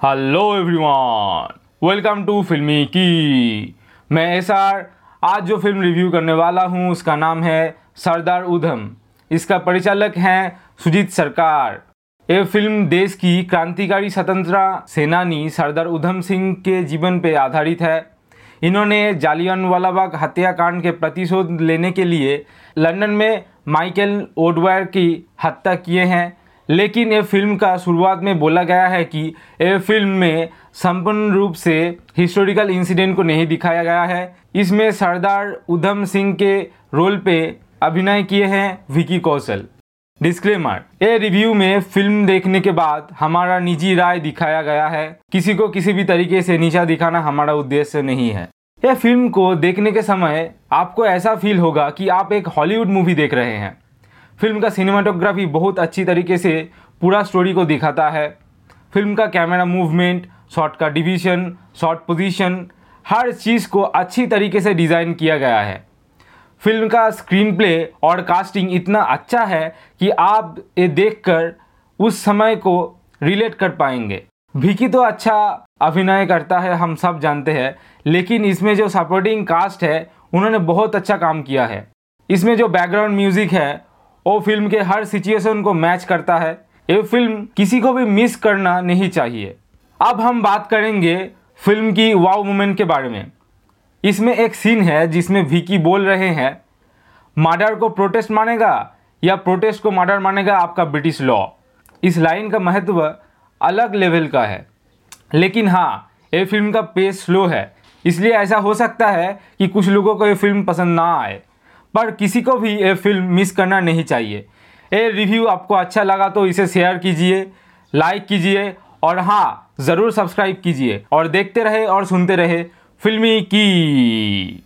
Hello everyone welcome to फिल्मी की मैं एस आर आज जो फ़िल्म रिव्यू करने वाला हूँ, उसका नाम है सरदार उधम। इसका परिचालक हैं सुजीत सरकार। ये फ़िल्म देश की क्रांतिकारी स्वतंत्रता सेनानी सरदार उधम सिंह के जीवन पर आधारित है। इन्होंने जालियनवाला बाग हत्याकांड के प्रतिशोध लेने के लिए लंदन में माइकल ओडवायर की हत्या किए हैं। लेकिन ये फ़िल्म का शुरुआत में बोला गया है कि ये फ़िल्म में संपूर्ण रूप से हिस्टोरिकल इंसिडेंट को नहीं दिखाया गया है। इसमें सरदार उधम सिंह के रोल पे अभिनय किए हैं विकी कौशल। डिस्क्लेमर ये रिव्यू में फ़िल्म देखने के बाद हमारा निजी राय दिखाया गया है। किसी को किसी भी तरीके से नीचा दिखाना हमारा उद्देश्य नहीं है। यह फ़िल्म को देखने के समय आपको ऐसा फील होगा कि आप एक हॉलीवुड मूवी देख रहे हैं। फ़िल्म का सिनेमाटोग्राफी बहुत अच्छी तरीके से पूरा स्टोरी को दिखाता है। फ़िल्म का कैमरा मूवमेंट शॉट का डिवीज़न शॉट पोजीशन हर चीज़ को अच्छी तरीके से डिज़ाइन किया गया है। फ़िल्म का स्क्रीन प्ले और कास्टिंग इतना अच्छा है कि आप ये देखकर उस समय को रिलेट कर पाएँगे। भिकी तो अच्छा अभिनय करता है, हम सब जानते हैं, लेकिन इसमें जो सपोर्टिंग कास्ट है, उन्होंने बहुत अच्छा काम किया है। इसमें जो बैकग्राउंड म्यूज़िक है वो फ़िल्म के हर सिचुएशन को मैच करता है। ये फ़िल्म किसी को भी मिस करना नहीं चाहिए। अब हम बात करेंगे फ़िल्म की वाव मोमेंट के बारे में। इसमें एक सीन है जिसमें विकी बोल रहे हैं मर्डर को प्रोटेस्ट मानेगा या प्रोटेस्ट को मर्डर मानेगा आपका ब्रिटिश लॉ इस लाइन का महत्व अलग लेवल का है। लेकिन हाँ ये फ़िल्म का पेस स्लो है। इसलिए ऐसा हो सकता है कि कुछ लोगों को ये फ़िल्म पसंद ना आए। पर किसी को भी ये फ़िल्म मिस करना नहीं चाहिए। ये रिव्यू आपको अच्छा लगा तो इसे शेयर कीजिए लाइक कीजिए और हाँ ज़रूर सब्सक्राइब कीजिए और देखते रहे और सुनते रहे फिल्मी की।